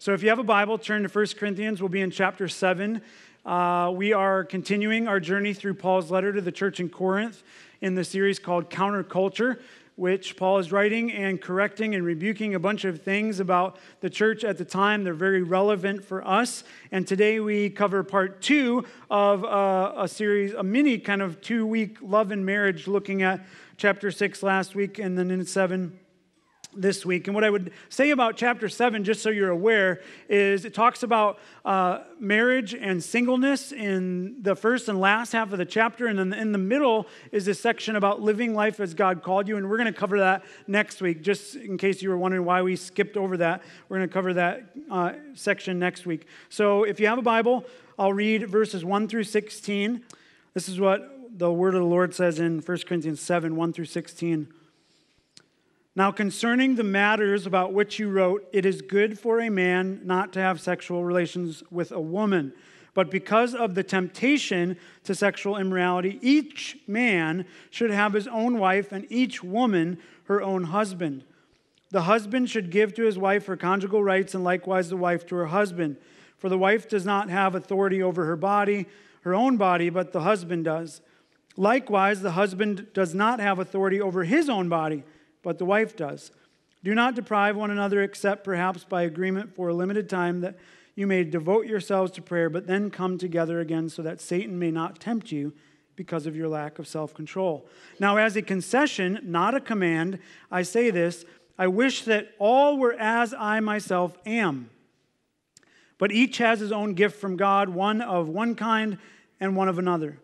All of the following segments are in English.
So if you have a Bible, turn to 1 Corinthians. We'll be in chapter 7. Uh, we are continuing our journey through Paul's letter to the church in Corinth in the series called Counterculture, which Paul is writing and correcting and rebuking a bunch of things about the church at the time. They're very relevant for us. And today we cover part two of uh, a series, a mini kind of two week love and marriage, looking at chapter six last week and then in seven this week. And what I would say about chapter 7, just so you're aware, is it talks about uh, marriage and singleness in the first and last half of the chapter. And then in the middle is this section about living life as God called you. And we're going to cover that next week, just in case you were wondering why we skipped over that. We're going to cover that uh, section next week. So if you have a Bible, I'll read verses 1 through 16. This is what the word of the Lord says in 1 Corinthians 7 1 through 16. Now, concerning the matters about which you wrote, it is good for a man not to have sexual relations with a woman. But because of the temptation to sexual immorality, each man should have his own wife and each woman her own husband. The husband should give to his wife her conjugal rights, and likewise the wife to her husband. For the wife does not have authority over her body, her own body, but the husband does. Likewise, the husband does not have authority over his own body but the wife does. Do not deprive one another, except perhaps by agreement for a limited time, that you may devote yourselves to prayer, but then come together again so that Satan may not tempt you because of your lack of self control. Now, as a concession, not a command, I say this I wish that all were as I myself am. But each has his own gift from God, one of one kind and one of another.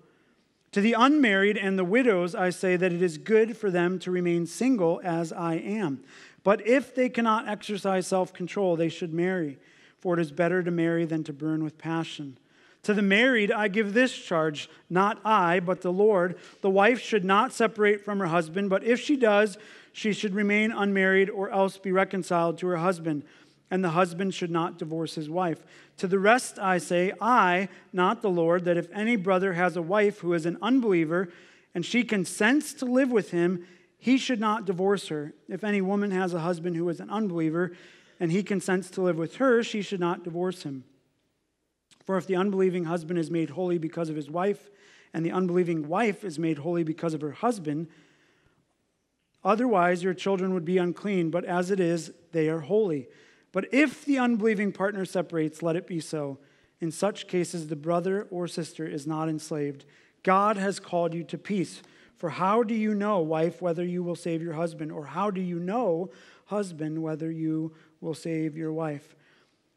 To the unmarried and the widows, I say that it is good for them to remain single as I am. But if they cannot exercise self control, they should marry, for it is better to marry than to burn with passion. To the married, I give this charge, not I, but the Lord. The wife should not separate from her husband, but if she does, she should remain unmarried or else be reconciled to her husband and the husband should not divorce his wife. To the rest I say, I, not the Lord, that if any brother has a wife who is an unbeliever, and she consents to live with him, he should not divorce her. If any woman has a husband who is an unbeliever, and he consents to live with her, she should not divorce him. For if the unbelieving husband is made holy because of his wife, and the unbelieving wife is made holy because of her husband, otherwise your children would be unclean, but as it is, they are holy. But if the unbelieving partner separates, let it be so. In such cases, the brother or sister is not enslaved. God has called you to peace. For how do you know, wife, whether you will save your husband? Or how do you know, husband, whether you will save your wife?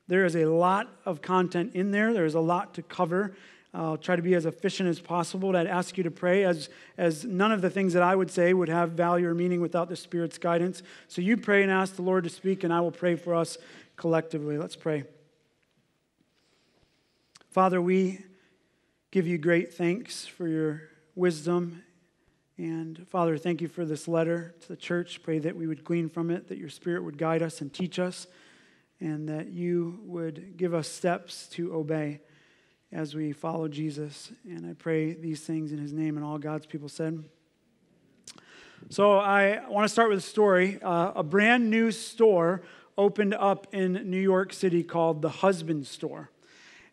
There is a lot of content in there, there's a lot to cover. I'll try to be as efficient as possible. I'd ask you to pray, as, as none of the things that I would say would have value or meaning without the Spirit's guidance. So you pray and ask the Lord to speak, and I will pray for us collectively. Let's pray. Father, we give you great thanks for your wisdom. And Father, thank you for this letter to the church. Pray that we would glean from it, that your Spirit would guide us and teach us, and that you would give us steps to obey as we follow Jesus. And I pray these things in his name, and all God's people said. So I want to start with a story. Uh, a brand new store opened up in New York City called the Husband Store.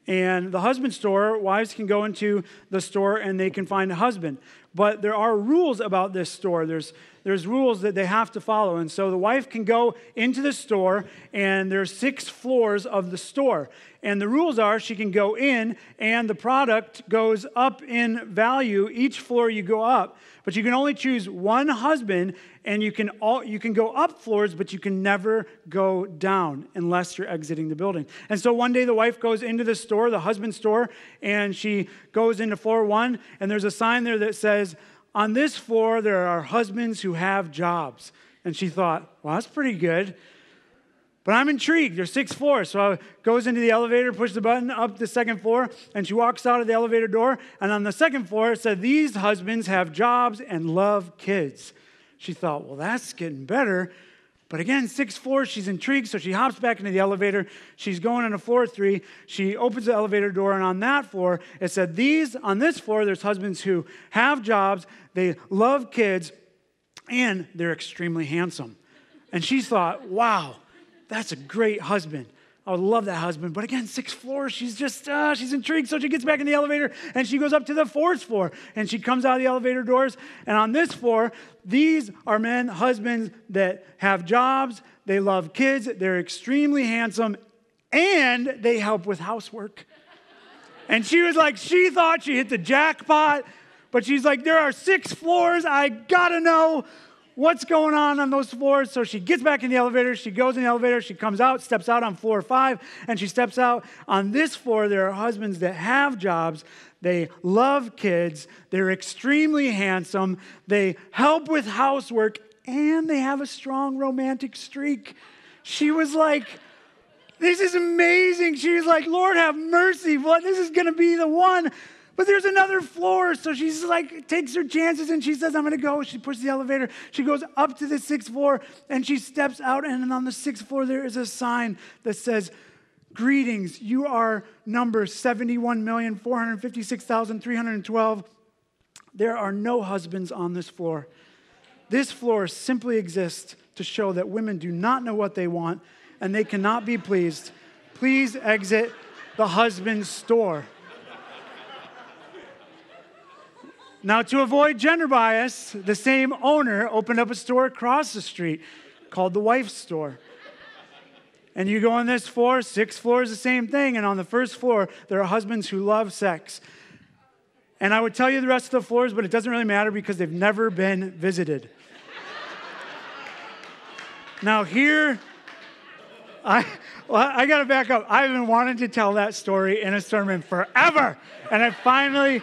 And the husband store, wives can go into the store and they can find a husband. But there are rules about this store. There's, there's rules that they have to follow. And so the wife can go into the store, and there's six floors of the store. And the rules are she can go in, and the product goes up in value each floor you go up. But you can only choose one husband, and you can, all, you can go up floors, but you can never go down unless you're exiting the building. And so one day the wife goes into the store, the husband's store, and she goes into floor one, and there's a sign there that says, On this floor, there are husbands who have jobs. And she thought, Well, that's pretty good. But I'm intrigued. There's six floors. So I goes into the elevator, pushes the button up the second floor, and she walks out of the elevator door. And on the second floor, it said, These husbands have jobs and love kids. She thought, Well, that's getting better. But again, six floors, she's intrigued, so she hops back into the elevator. She's going on a floor three. She opens the elevator door, and on that floor, it said, These, on this floor, there's husbands who have jobs, they love kids, and they're extremely handsome. And she thought, Wow, that's a great husband. I would love that husband. But again, sixth floor, she's just, uh, she's intrigued. So she gets back in the elevator and she goes up to the fourth floor and she comes out of the elevator doors. And on this floor, these are men, husbands that have jobs, they love kids, they're extremely handsome, and they help with housework. And she was like, she thought she hit the jackpot, but she's like, there are six floors. I gotta know what's going on on those floors. So she gets back in the elevator. She goes in the elevator. She comes out, steps out on floor five, and she steps out on this floor. There are husbands that have jobs. They love kids. They're extremely handsome. They help with housework, and they have a strong romantic streak. She was like, this is amazing. She's like, Lord, have mercy. What? This is going to be the one. But there's another floor. So she's like, takes her chances and she says, I'm going to go. She pushes the elevator. She goes up to the sixth floor and she steps out. And on the sixth floor, there is a sign that says, Greetings, you are number 71,456,312. There are no husbands on this floor. This floor simply exists to show that women do not know what they want and they cannot be pleased. Please exit the husband's store. Now, to avoid gender bias, the same owner opened up a store across the street called the Wife's Store. And you go on this floor, sixth floor is the same thing. And on the first floor, there are husbands who love sex. And I would tell you the rest of the floors, but it doesn't really matter because they've never been visited. now, here, I, well, I got to back up. I've been wanting to tell that story in a sermon forever. And I finally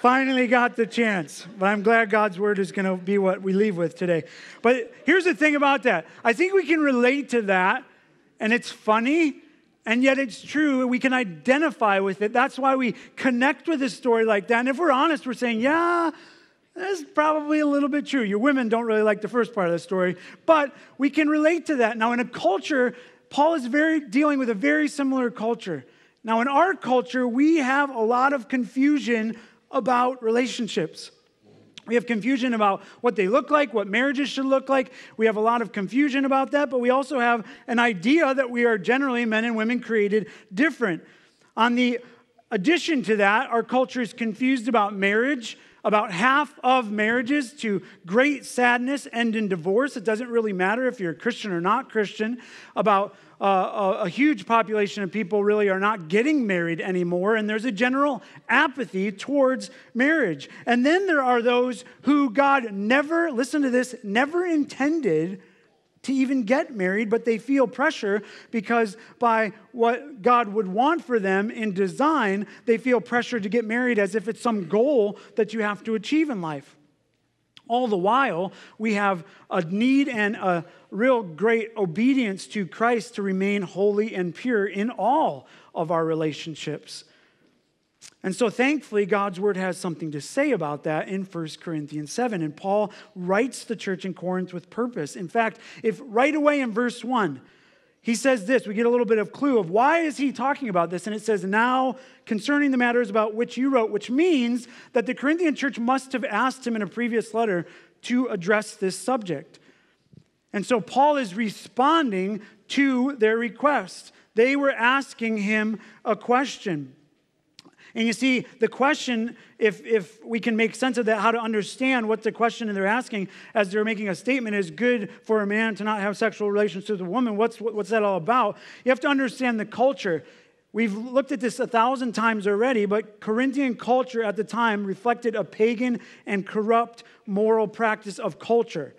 finally got the chance. But I'm glad God's word is going to be what we leave with today. But here's the thing about that I think we can relate to that, and it's funny. And yet it's true. We can identify with it. That's why we connect with a story like that. And if we're honest, we're saying, yeah, that's probably a little bit true. Your women don't really like the first part of the story, but we can relate to that. Now, in a culture, Paul is very dealing with a very similar culture. Now, in our culture, we have a lot of confusion about relationships. We have confusion about what they look like, what marriages should look like. We have a lot of confusion about that, but we also have an idea that we are generally men and women created different. On the addition to that, our culture is confused about marriage. About half of marriages to great sadness end in divorce. It doesn't really matter if you're a Christian or not Christian. About uh, a, a huge population of people really are not getting married anymore, and there's a general apathy towards marriage. And then there are those who God never, listen to this, never intended to even get married, but they feel pressure because by what God would want for them in design, they feel pressure to get married as if it's some goal that you have to achieve in life. All the while, we have a need and a real great obedience to Christ to remain holy and pure in all of our relationships. And so, thankfully, God's word has something to say about that in 1 Corinthians 7. And Paul writes the church in Corinth with purpose. In fact, if right away in verse 1, he says this, we get a little bit of clue of why is he talking about this. And it says, Now concerning the matters about which you wrote, which means that the Corinthian church must have asked him in a previous letter to address this subject. And so Paul is responding to their request. They were asking him a question. And you see, the question, if, if we can make sense of that, how to understand what the question they're asking as they're making a statement is good for a man to not have sexual relations with a woman. What's, what's that all about? You have to understand the culture. We've looked at this a thousand times already, but Corinthian culture at the time reflected a pagan and corrupt moral practice of culture.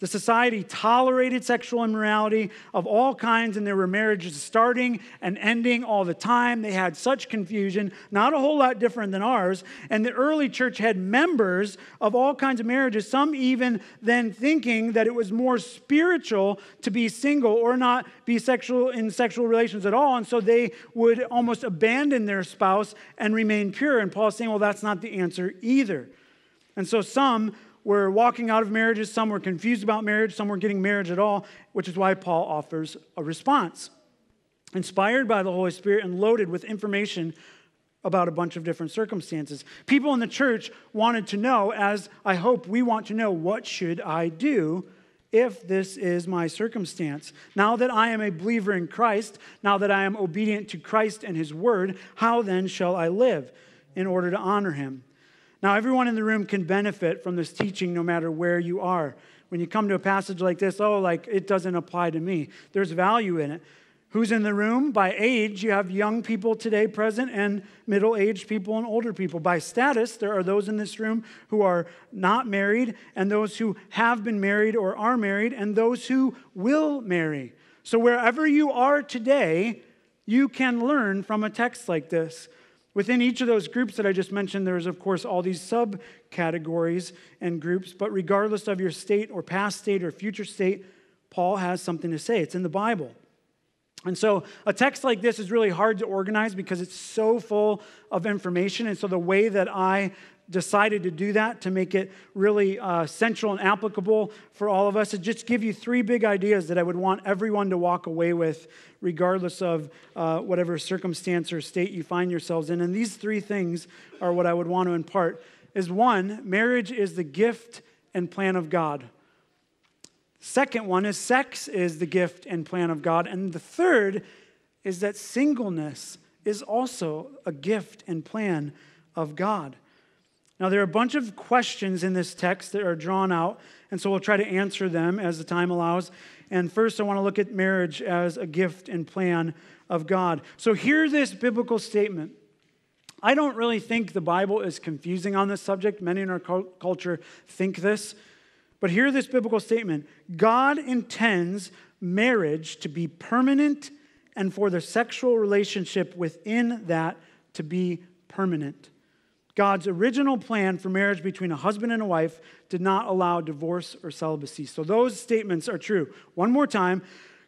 The society tolerated sexual immorality of all kinds, and there were marriages starting and ending all the time. They had such confusion, not a whole lot different than ours. And the early church had members of all kinds of marriages, some even then thinking that it was more spiritual to be single or not be sexual in sexual relations at all. And so they would almost abandon their spouse and remain pure. And Paul's saying, well, that's not the answer either. And so some were walking out of marriages, some were confused about marriage, some weren't getting marriage at all, which is why Paul offers a response. Inspired by the Holy Spirit and loaded with information about a bunch of different circumstances. People in the church wanted to know, as I hope we want to know, what should I do if this is my circumstance. Now that I am a believer in Christ, now that I am obedient to Christ and his word, how then shall I live in order to honor him? Now, everyone in the room can benefit from this teaching no matter where you are. When you come to a passage like this, oh, like it doesn't apply to me. There's value in it. Who's in the room? By age, you have young people today present and middle aged people and older people. By status, there are those in this room who are not married, and those who have been married or are married, and those who will marry. So, wherever you are today, you can learn from a text like this. Within each of those groups that I just mentioned, there's, of course, all these subcategories and groups, but regardless of your state or past state or future state, Paul has something to say. It's in the Bible. And so a text like this is really hard to organize because it's so full of information. And so the way that I decided to do that to make it really uh, central and applicable for all of us is just give you three big ideas that I would want everyone to walk away with, regardless of uh, whatever circumstance or state you find yourselves in. And these three things are what I would want to impart. Is one, marriage is the gift and plan of God. Second one is sex is the gift and plan of God. And the third is that singleness is also a gift and plan of God. Now, there are a bunch of questions in this text that are drawn out, and so we'll try to answer them as the time allows. And first, I want to look at marriage as a gift and plan of God. So, hear this biblical statement. I don't really think the Bible is confusing on this subject. Many in our culture think this. But hear this biblical statement God intends marriage to be permanent and for the sexual relationship within that to be permanent. God's original plan for marriage between a husband and a wife did not allow divorce or celibacy. So those statements are true. One more time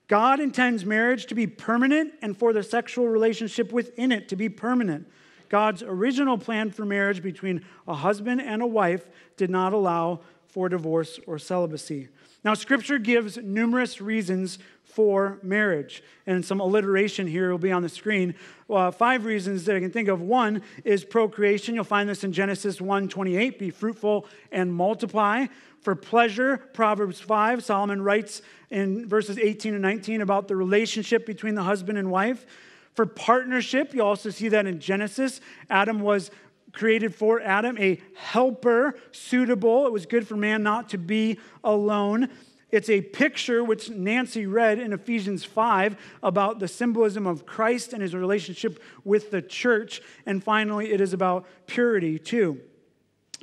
God intends marriage to be permanent and for the sexual relationship within it to be permanent. God's original plan for marriage between a husband and a wife did not allow for divorce or celibacy. Now, Scripture gives numerous reasons for marriage, and some alliteration here will be on the screen. Uh, five reasons that I can think of. One is procreation. You'll find this in Genesis 1 28, be fruitful and multiply. For pleasure, Proverbs 5, Solomon writes in verses 18 and 19 about the relationship between the husband and wife. For partnership, you also see that in Genesis. Adam was created for Adam a helper suitable. It was good for man not to be alone. It's a picture which Nancy read in Ephesians 5 about the symbolism of Christ and his relationship with the church. And finally, it is about purity too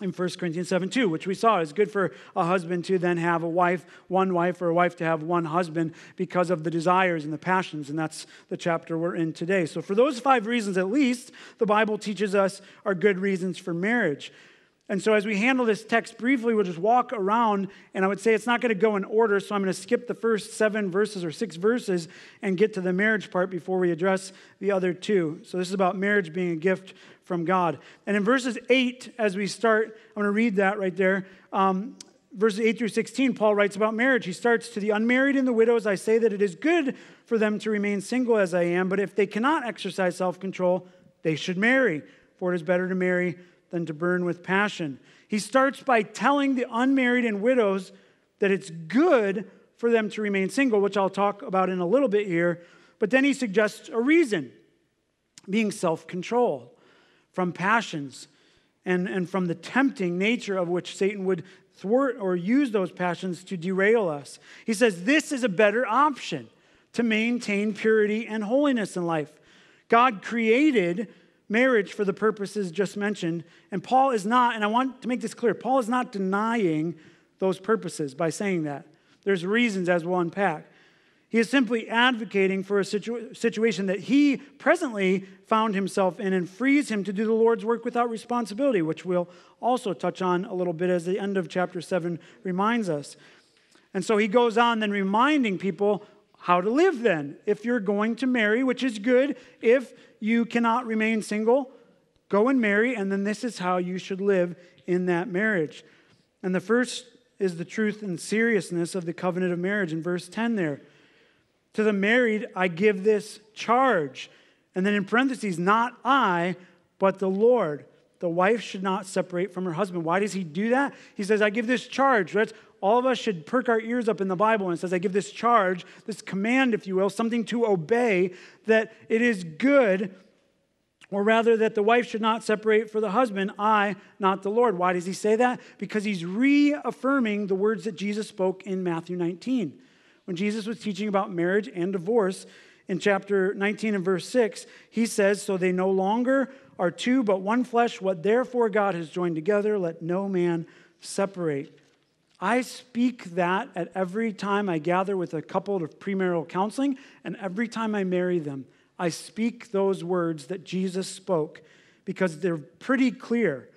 in 1 Corinthians 7 2, which we saw is good for a husband to then have a wife, one wife, or a wife to have one husband because of the desires and the passions. And that's the chapter we're in today. So, for those five reasons at least, the Bible teaches us are good reasons for marriage. And so, as we handle this text briefly, we'll just walk around, and I would say it's not going to go in order, so I'm going to skip the first seven verses or six verses and get to the marriage part before we address the other two. So, this is about marriage being a gift from God. And in verses 8, as we start, I'm going to read that right there. Um, verses 8 through 16, Paul writes about marriage. He starts To the unmarried and the widows, I say that it is good for them to remain single as I am, but if they cannot exercise self control, they should marry, for it is better to marry than to burn with passion. He starts by telling the unmarried and widows that it's good for them to remain single, which I'll talk about in a little bit here. But then he suggests a reason being self control from passions and, and from the tempting nature of which Satan would thwart or use those passions to derail us. He says this is a better option to maintain purity and holiness in life. God created marriage for the purposes just mentioned. And Paul is not, and I want to make this clear, Paul is not denying those purposes by saying that. There's reasons as we'll unpack. He is simply advocating for a situ- situation that he presently found himself in and frees him to do the Lord's work without responsibility, which we'll also touch on a little bit as the end of chapter 7 reminds us. And so he goes on then reminding people how to live then. If you're going to marry, which is good, if you cannot remain single, go and marry, and then this is how you should live in that marriage. And the first is the truth and seriousness of the covenant of marriage in verse 10 there. To the married, I give this charge. And then in parentheses, not I, but the Lord. The wife should not separate from her husband. Why does he do that? He says, I give this charge. That's all of us should perk our ears up in the Bible and it says, I give this charge, this command, if you will, something to obey, that it is good, or rather that the wife should not separate for the husband, I, not the Lord. Why does he say that? Because he's reaffirming the words that Jesus spoke in Matthew 19. When Jesus was teaching about marriage and divorce in chapter 19 and verse 6, he says, So they no longer are two, but one flesh. What therefore God has joined together, let no man separate. I speak that at every time I gather with a couple of premarital counseling and every time I marry them. I speak those words that Jesus spoke because they're pretty clear.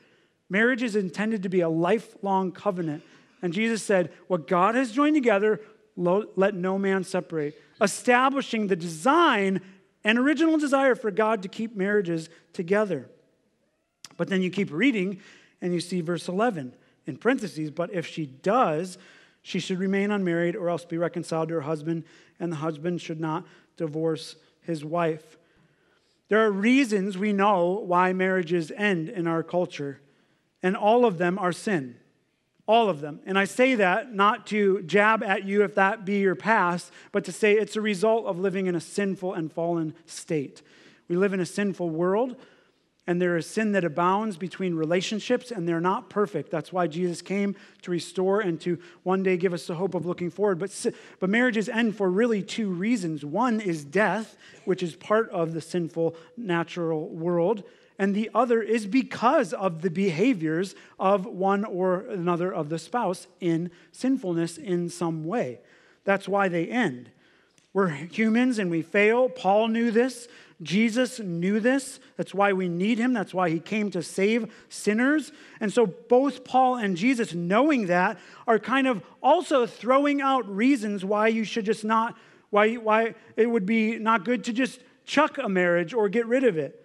Marriage is intended to be a lifelong covenant. And Jesus said, What God has joined together, let no man separate, establishing the design and original desire for God to keep marriages together. But then you keep reading and you see verse 11 in parentheses, but if she does, she should remain unmarried or else be reconciled to her husband, and the husband should not divorce his wife. There are reasons we know why marriages end in our culture, and all of them are sin. All of them. And I say that not to jab at you if that be your past, but to say it's a result of living in a sinful and fallen state. We live in a sinful world, and there is sin that abounds between relationships, and they're not perfect. That's why Jesus came to restore and to one day give us the hope of looking forward. But, but marriages end for really two reasons. One is death, which is part of the sinful natural world and the other is because of the behaviors of one or another of the spouse in sinfulness in some way. That's why they end. We're humans and we fail. Paul knew this. Jesus knew this. That's why we need him. That's why he came to save sinners. And so both Paul and Jesus, knowing that, are kind of also throwing out reasons why you should just not, why, why it would be not good to just chuck a marriage or get rid of it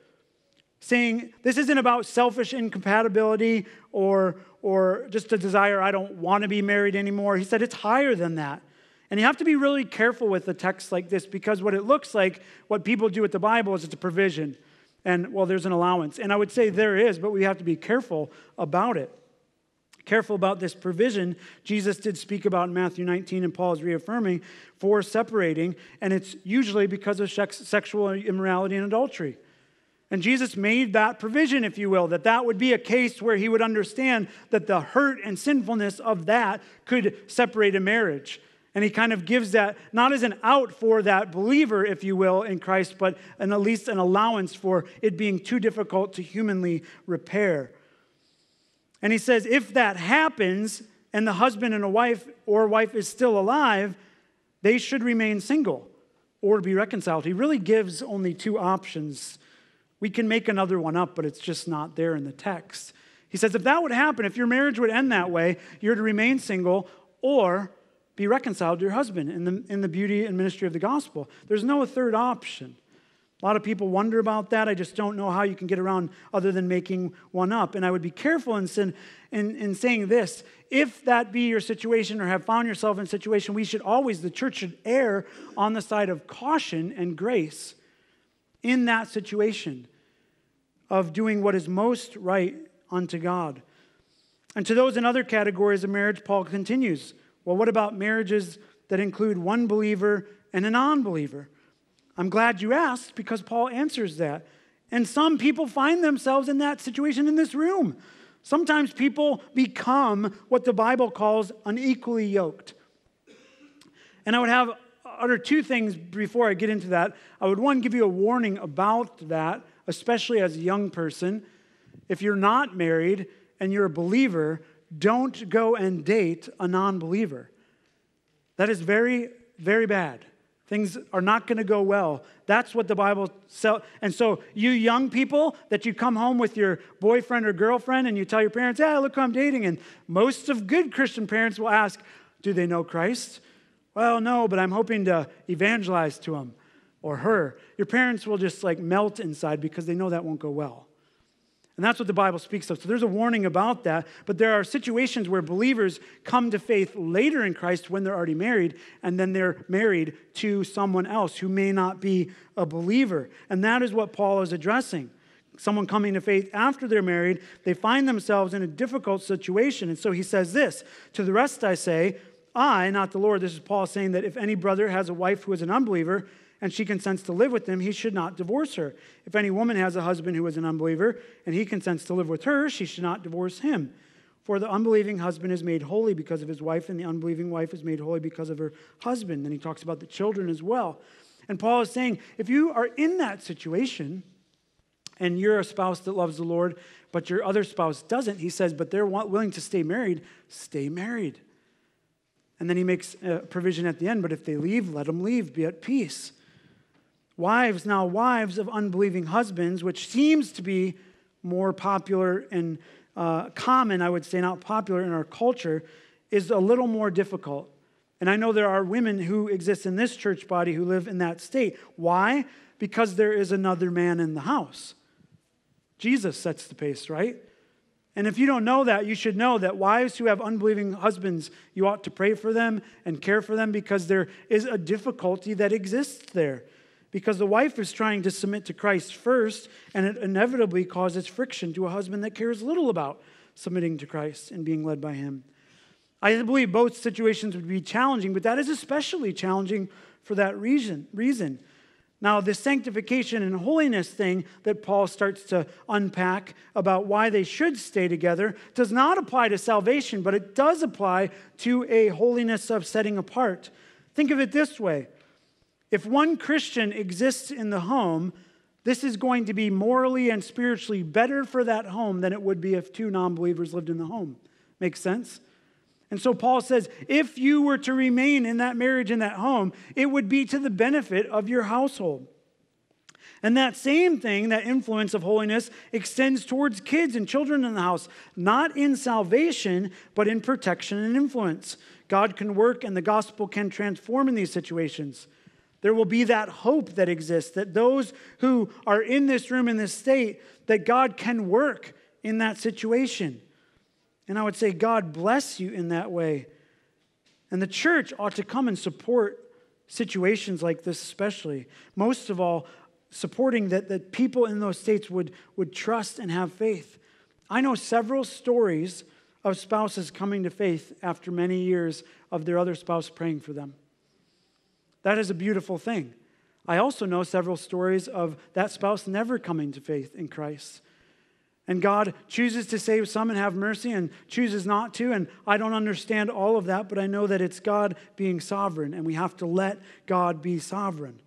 saying this isn't about selfish incompatibility or, or just a desire, I don't want to be married anymore. He said it's higher than that. And you have to be really careful with a text like this because what it looks like, what people do with the Bible is it's a provision. And, well, there's an allowance. And I would say there is, but we have to be careful about it. Careful about this provision Jesus did speak about in Matthew 19, and Paul is reaffirming for separating. And it's usually because of sexual immorality and adultery. And Jesus made that provision, if you will, that that would be a case where he would understand that the hurt and sinfulness of that could separate a marriage. And he kind of gives that not as an out for that believer, if you will, in Christ, but an, at least an allowance for it being too difficult to humanly repair. And he says, if that happens and the husband and a wife or wife is still alive, they should remain single or be reconciled. He really gives only two options we can make another one up, but it's just not there in the text. He says, if that would happen, if your marriage would end that way, you're to remain single or be reconciled to your husband in the, in the beauty and ministry of the gospel. There's no third option. A lot of people wonder about that. I just don't know how you can get around other than making one up. And I would be careful in, sin, in, in saying this. If that be your situation or have found yourself in a situation, we should always, the church should err on the side of caution and grace in that situation of doing what is most right unto God. And to those in other categories of marriage, Paul continues well, what about marriages that include one believer and a non believer? I'm glad you asked because Paul answers that. And some people find themselves in that situation in this room. Sometimes people become what the Bible calls unequally yoked. And I would have utter two things before I get into that. I would, one, give you a warning about that, especially as a young person. If you're not married and you're a believer, don't go and date a non believer. That is very, very bad. Things are not going to go well. That's what the Bible says. And so, you young people that you come home with your boyfriend or girlfriend and you tell your parents, Yeah, look who I'm dating. And most of good Christian parents will ask, Do they know Christ? Well, no, but I'm hoping to evangelize to him or her. Your parents will just like melt inside because they know that won't go well. And that's what the Bible speaks of. So there's a warning about that. But there are situations where believers come to faith later in Christ when they're already married, and then they're married to someone else who may not be a believer. And that is what Paul is addressing. someone coming to faith after they're married, they find themselves in a difficult situation. And so he says this To the rest I say, I, not the Lord, this is Paul saying that if any brother has a wife who is an unbeliever, and she consents to live with him, he should not divorce her. If any woman has a husband who is an unbeliever, and he consents to live with her, she should not divorce him. For the unbelieving husband is made holy because of his wife, and the unbelieving wife is made holy because of her husband. Then he talks about the children as well. And Paul is saying, if you are in that situation, and you're a spouse that loves the Lord, but your other spouse doesn't, he says, but they're willing to stay married, stay married. And then he makes a provision at the end, but if they leave, let them leave, be at peace. Wives, now wives of unbelieving husbands, which seems to be more popular and uh, common, I would say, not popular in our culture, is a little more difficult. And I know there are women who exist in this church body who live in that state. Why? Because there is another man in the house. Jesus sets the pace, right? And if you don't know that, you should know that wives who have unbelieving husbands, you ought to pray for them and care for them because there is a difficulty that exists there. Because the wife is trying to submit to Christ first, and it inevitably causes friction to a husband that cares little about submitting to Christ and being led by him. I believe both situations would be challenging, but that is especially challenging for that reason. reason. Now, the sanctification and holiness thing that Paul starts to unpack about why they should stay together does not apply to salvation, but it does apply to a holiness of setting apart. Think of it this way if one Christian exists in the home, this is going to be morally and spiritually better for that home than it would be if two non believers lived in the home. Makes sense? And so Paul says, if you were to remain in that marriage, in that home, it would be to the benefit of your household. And that same thing, that influence of holiness, extends towards kids and children in the house, not in salvation, but in protection and influence. God can work and the gospel can transform in these situations. There will be that hope that exists that those who are in this room, in this state, that God can work in that situation. And I would say, God bless you in that way. And the church ought to come and support situations like this, especially. Most of all, supporting that, that people in those states would, would trust and have faith. I know several stories of spouses coming to faith after many years of their other spouse praying for them. That is a beautiful thing. I also know several stories of that spouse never coming to faith in Christ. And God chooses to save some and have mercy and chooses not to. And I don't understand all of that, but I know that it's God being sovereign, and we have to let God be sovereign.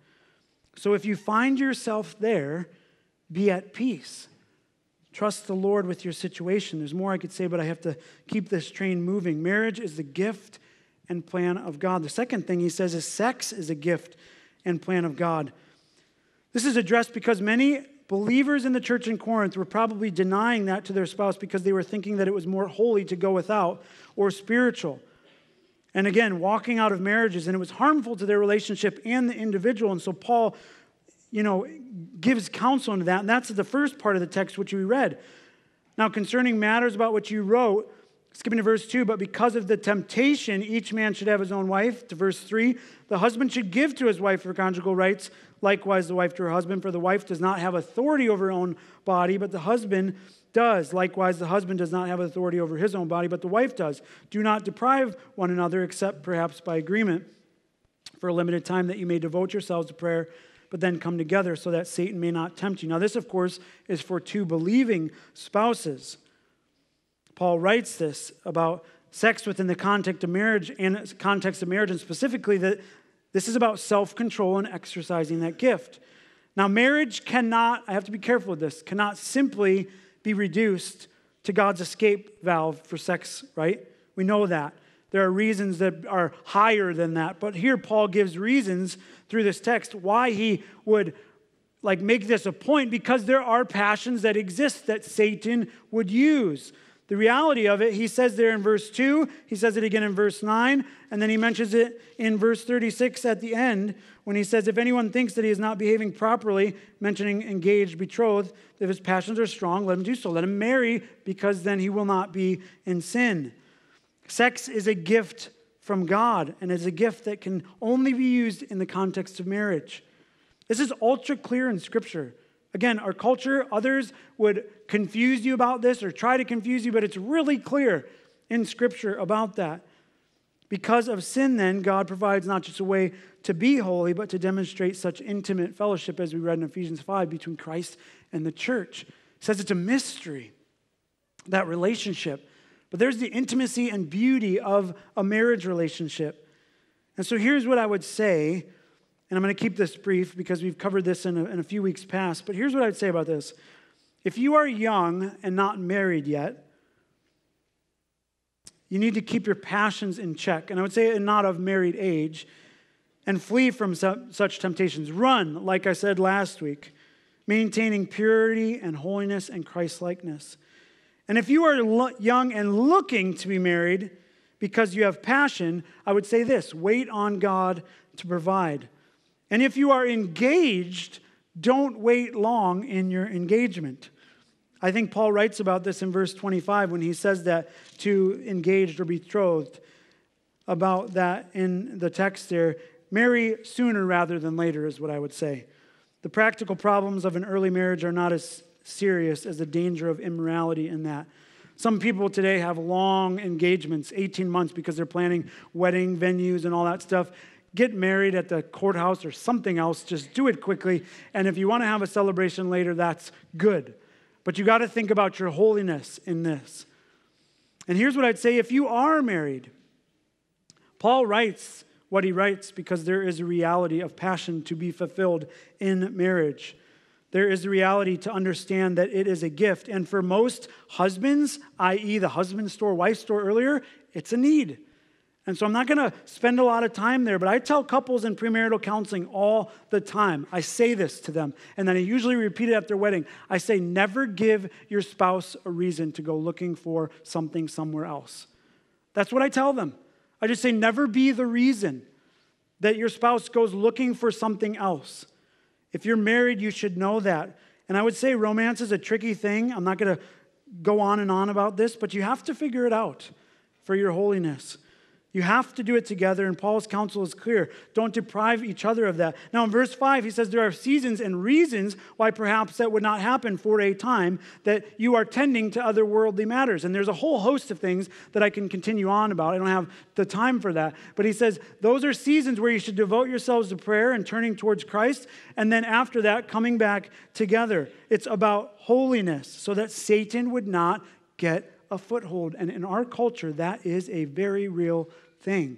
So if you find yourself there, be at peace. Trust the Lord with your situation. There's more I could say, but I have to keep this train moving. Marriage is the gift and plan of God. The second thing he says is sex is a gift and plan of God. This is addressed because many believers in the church in Corinth were probably denying that to their spouse because they were thinking that it was more holy to go without or spiritual. And again, walking out of marriages, and it was harmful to their relationship and the individual. And so Paul, you know, gives counsel into that. And that's the first part of the text which we read. Now, concerning matters about which you wrote, Skipping to verse 2, but because of the temptation, each man should have his own wife. To verse 3, the husband should give to his wife her conjugal rights, likewise the wife to her husband, for the wife does not have authority over her own body, but the husband does. Likewise, the husband does not have authority over his own body, but the wife does. Do not deprive one another, except perhaps by agreement, for a limited time, that you may devote yourselves to prayer, but then come together so that Satan may not tempt you. Now, this, of course, is for two believing spouses. Paul writes this about sex within the context of marriage and context of marriage, and specifically that this is about self-control and exercising that gift. Now, marriage cannot, I have to be careful with this, cannot simply be reduced to God's escape valve for sex, right? We know that. There are reasons that are higher than that. But here Paul gives reasons through this text why he would like make this a point because there are passions that exist that Satan would use. The reality of it, he says there in verse 2, he says it again in verse 9, and then he mentions it in verse 36 at the end when he says, If anyone thinks that he is not behaving properly, mentioning engaged, betrothed, if his passions are strong, let him do so. Let him marry, because then he will not be in sin. Sex is a gift from God and is a gift that can only be used in the context of marriage. This is ultra clear in Scripture. Again, our culture, others would confuse you about this or try to confuse you, but it's really clear in Scripture about that. Because of sin, then, God provides not just a way to be holy, but to demonstrate such intimate fellowship as we read in Ephesians 5 between Christ and the church. It says it's a mystery, that relationship. But there's the intimacy and beauty of a marriage relationship. And so here's what I would say, and I'm going to keep this brief because we've covered this in a, in a few weeks past. But here's what I would say about this. If you are young and not married yet, you need to keep your passions in check. And I would say, not of married age, and flee from such temptations. Run, like I said last week, maintaining purity and holiness and Christlikeness. And if you are young and looking to be married because you have passion, I would say this wait on God to provide. And if you are engaged, don't wait long in your engagement. I think Paul writes about this in verse 25 when he says that to engaged or betrothed, about that in the text there. Marry sooner rather than later, is what I would say. The practical problems of an early marriage are not as serious as the danger of immorality in that. Some people today have long engagements, 18 months, because they're planning wedding venues and all that stuff. Get married at the courthouse or something else. Just do it quickly. And if you want to have a celebration later, that's good. But you got to think about your holiness in this. And here's what I'd say if you are married, Paul writes what he writes because there is a reality of passion to be fulfilled in marriage. There is a reality to understand that it is a gift. And for most husbands, i.e., the husband store, wife store earlier, it's a need. And so I'm not going to spend a lot of time there, but I tell couples in premarital counseling all the time. I say this to them, and then I usually repeat it at their wedding. I say, never give your spouse a reason to go looking for something somewhere else. That's what I tell them. I just say, never be the reason that your spouse goes looking for something else. If you're married, you should know that. And I would say romance is a tricky thing. I'm not going to go on and on about this, but you have to figure it out for your holiness. You have to do it together, and Paul's counsel is clear. Don't deprive each other of that. Now, in verse 5, he says there are seasons and reasons why perhaps that would not happen for a time that you are tending to other worldly matters. And there's a whole host of things that I can continue on about. I don't have the time for that. But he says those are seasons where you should devote yourselves to prayer and turning towards Christ, and then after that, coming back together. It's about holiness so that Satan would not get a foothold. And in our culture, that is a very real thing.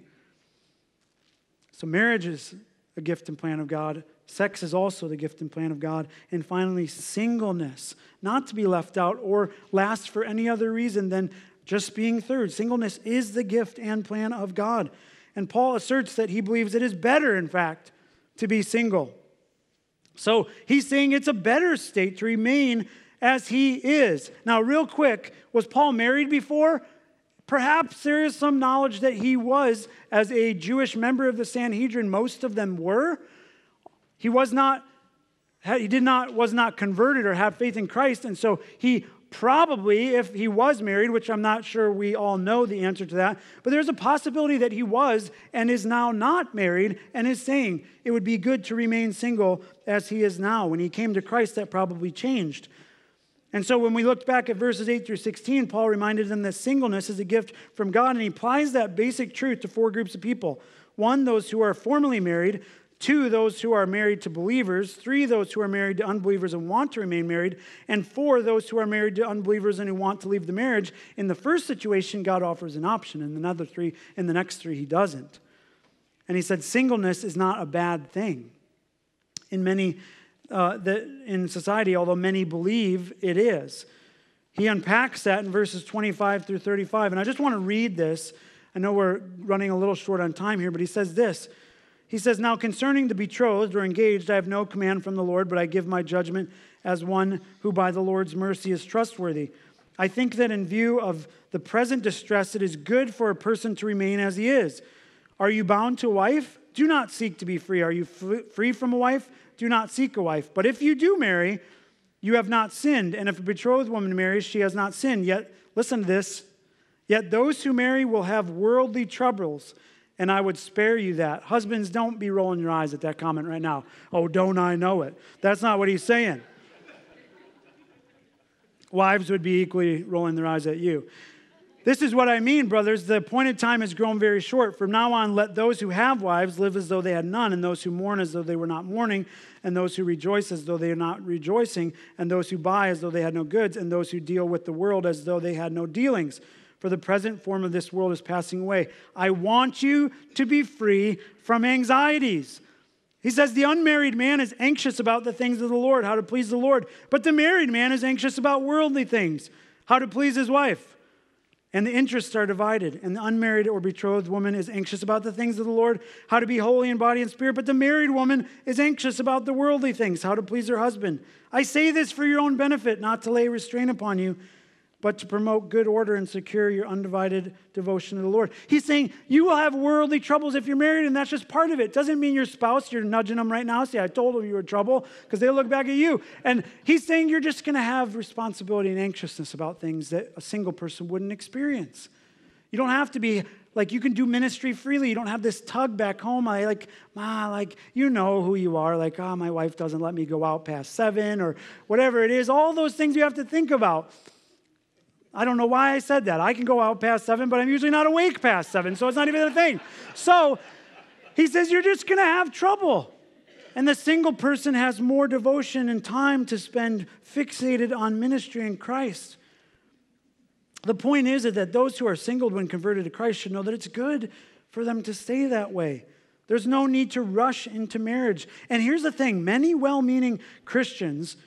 So, marriage is a gift and plan of God. Sex is also the gift and plan of God. And finally, singleness, not to be left out or last for any other reason than just being third. Singleness is the gift and plan of God. And Paul asserts that he believes it is better, in fact, to be single. So he's saying it's a better state to remain as he is. Now, real quick, was Paul married before? Perhaps there is some knowledge that he was, as a Jewish member of the Sanhedrin, most of them were. He was not, he did not, was not converted or have faith in Christ, and so he probably, if he was married, which I'm not sure we all know the answer to that, but there's a possibility that he was and is now not married and is saying it would be good to remain single as he is now. When he came to Christ, that probably changed. And so when we looked back at verses 8 through 16, Paul reminded them that singleness is a gift from God, and he applies that basic truth to four groups of people one, those who are formally married, two, those who are married to believers, three, those who are married to unbelievers and want to remain married, and four, those who are married to unbelievers and who want to leave the marriage. In the first situation, God offers an option, and another three, in the next three, he doesn't. And he said, singleness is not a bad thing. In many uh, that in society, although many believe it is. He unpacks that in verses 25 through 35. And I just want to read this. I know we're running a little short on time here, but he says this. He says, Now concerning the betrothed or engaged, I have no command from the Lord, but I give my judgment as one who by the Lord's mercy is trustworthy. I think that in view of the present distress, it is good for a person to remain as he is. Are you bound to a wife? Do not seek to be free. Are you free from a wife? Do not seek a wife. But if you do marry, you have not sinned. And if a betrothed woman marries, she has not sinned. Yet, listen to this. Yet those who marry will have worldly troubles, and I would spare you that. Husbands, don't be rolling your eyes at that comment right now. Oh, don't I know it? That's not what he's saying. wives would be equally rolling their eyes at you. This is what I mean, brothers. The appointed time has grown very short. From now on, let those who have wives live as though they had none, and those who mourn as though they were not mourning, and those who rejoice as though they are not rejoicing, and those who buy as though they had no goods, and those who deal with the world as though they had no dealings. For the present form of this world is passing away. I want you to be free from anxieties. He says the unmarried man is anxious about the things of the Lord, how to please the Lord, but the married man is anxious about worldly things, how to please his wife and the interests are divided. And the unmarried or betrothed woman is anxious about the things of the Lord, how to be holy in body and spirit. But the married woman is anxious about the worldly things, how to please her husband. I say this for your own benefit, not to lay restraint upon you, but to promote good order and secure your undivided devotion to the Lord. He's saying you will have worldly troubles if you're married, and that's just part of it. Doesn't mean your spouse, you're nudging them right now. See, I told them you were trouble because they look back at you. And he's saying you're just going to have responsibility and anxiousness about things that a single person wouldn't experience. You don't have to be like you can do ministry freely. You don't have this tug back home. I like, ma, like you know who you are. Like, oh, my wife doesn't let me go out past seven or whatever it is. All those things you have to think about. I don't know why I said that. I can go out past seven, but I'm usually not awake past seven, so it's not even a thing. So he says, You're just going to have trouble. And the single person has more devotion and time to spend fixated on ministry in Christ. The point is that those who are single when converted to Christ should know that it's good for them to stay that way. There's no need to rush into marriage. And here's the thing many well meaning Christians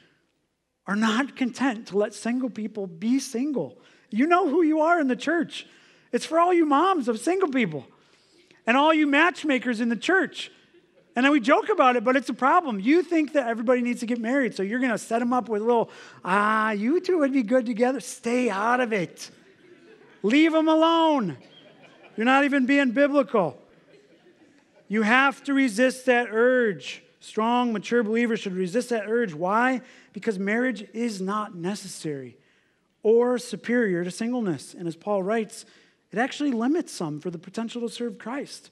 are not content to let single people be single. You know who you are in the church. It's for all you moms of single people and all you matchmakers in the church. And then we joke about it, but it's a problem. You think that everybody needs to get married, so you're going to set them up with a little, ah, you two would be good together. Stay out of it. Leave them alone. You're not even being biblical. You have to resist that urge. Strong, mature believers should resist that urge. Why? Because marriage is not necessary or superior to singleness. And as Paul writes, it actually limits some for the potential to serve Christ.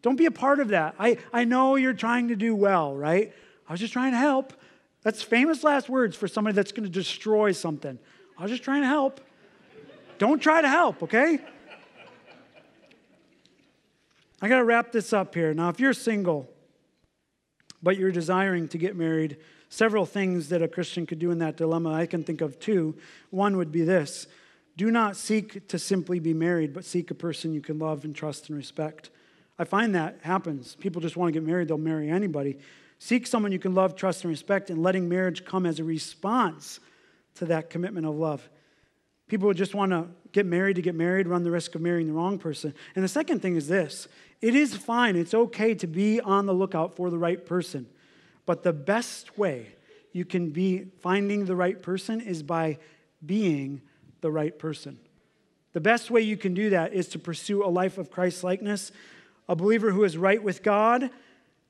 Don't be a part of that. I, I know you're trying to do well, right? I was just trying to help. That's famous last words for somebody that's going to destroy something. I was just trying to help. Don't try to help, okay? I got to wrap this up here. Now, if you're single, but you're desiring to get married, several things that a Christian could do in that dilemma. I can think of two. One would be this do not seek to simply be married, but seek a person you can love and trust and respect. I find that happens. People just want to get married, they'll marry anybody. Seek someone you can love, trust, and respect, and letting marriage come as a response to that commitment of love. People would just want to get married to get married, run the risk of marrying the wrong person. And the second thing is this it is fine, it's okay to be on the lookout for the right person. But the best way you can be finding the right person is by being the right person. The best way you can do that is to pursue a life of Christ likeness, a believer who is right with God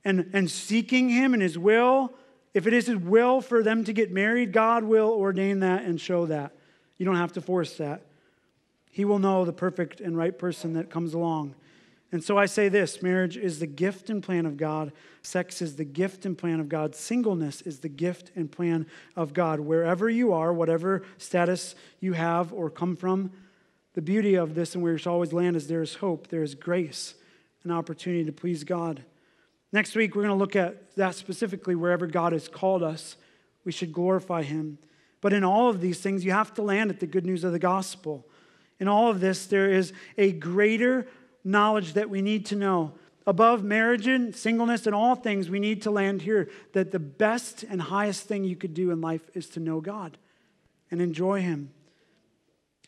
and, and seeking Him and His will. If it is His will for them to get married, God will ordain that and show that. You don't have to force that. He will know the perfect and right person that comes along. And so I say this marriage is the gift and plan of God. Sex is the gift and plan of God. Singleness is the gift and plan of God. Wherever you are, whatever status you have or come from, the beauty of this and where you should always land is there is hope, there is grace, an opportunity to please God. Next week, we're going to look at that specifically wherever God has called us. We should glorify Him. But in all of these things, you have to land at the good news of the gospel. In all of this, there is a greater knowledge that we need to know. Above marriage and singleness and all things, we need to land here that the best and highest thing you could do in life is to know God and enjoy Him.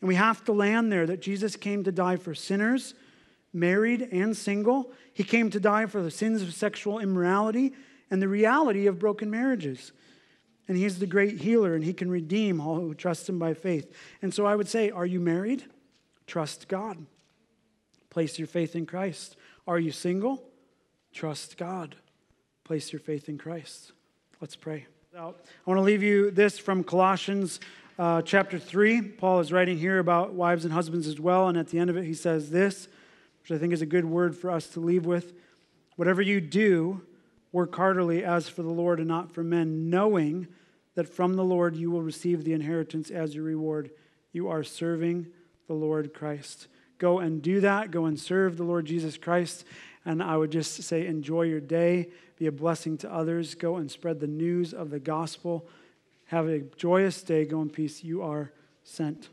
And we have to land there that Jesus came to die for sinners, married and single. He came to die for the sins of sexual immorality and the reality of broken marriages. And he's the great healer, and he can redeem all who trust him by faith. And so I would say, are you married? Trust God. Place your faith in Christ. Are you single? Trust God. Place your faith in Christ. Let's pray. I want to leave you this from Colossians uh, chapter 3. Paul is writing here about wives and husbands as well. And at the end of it, he says this, which I think is a good word for us to leave with. Whatever you do, Work heartily as for the Lord and not for men, knowing that from the Lord you will receive the inheritance as your reward. You are serving the Lord Christ. Go and do that. Go and serve the Lord Jesus Christ. And I would just say, enjoy your day. Be a blessing to others. Go and spread the news of the gospel. Have a joyous day. Go in peace. You are sent.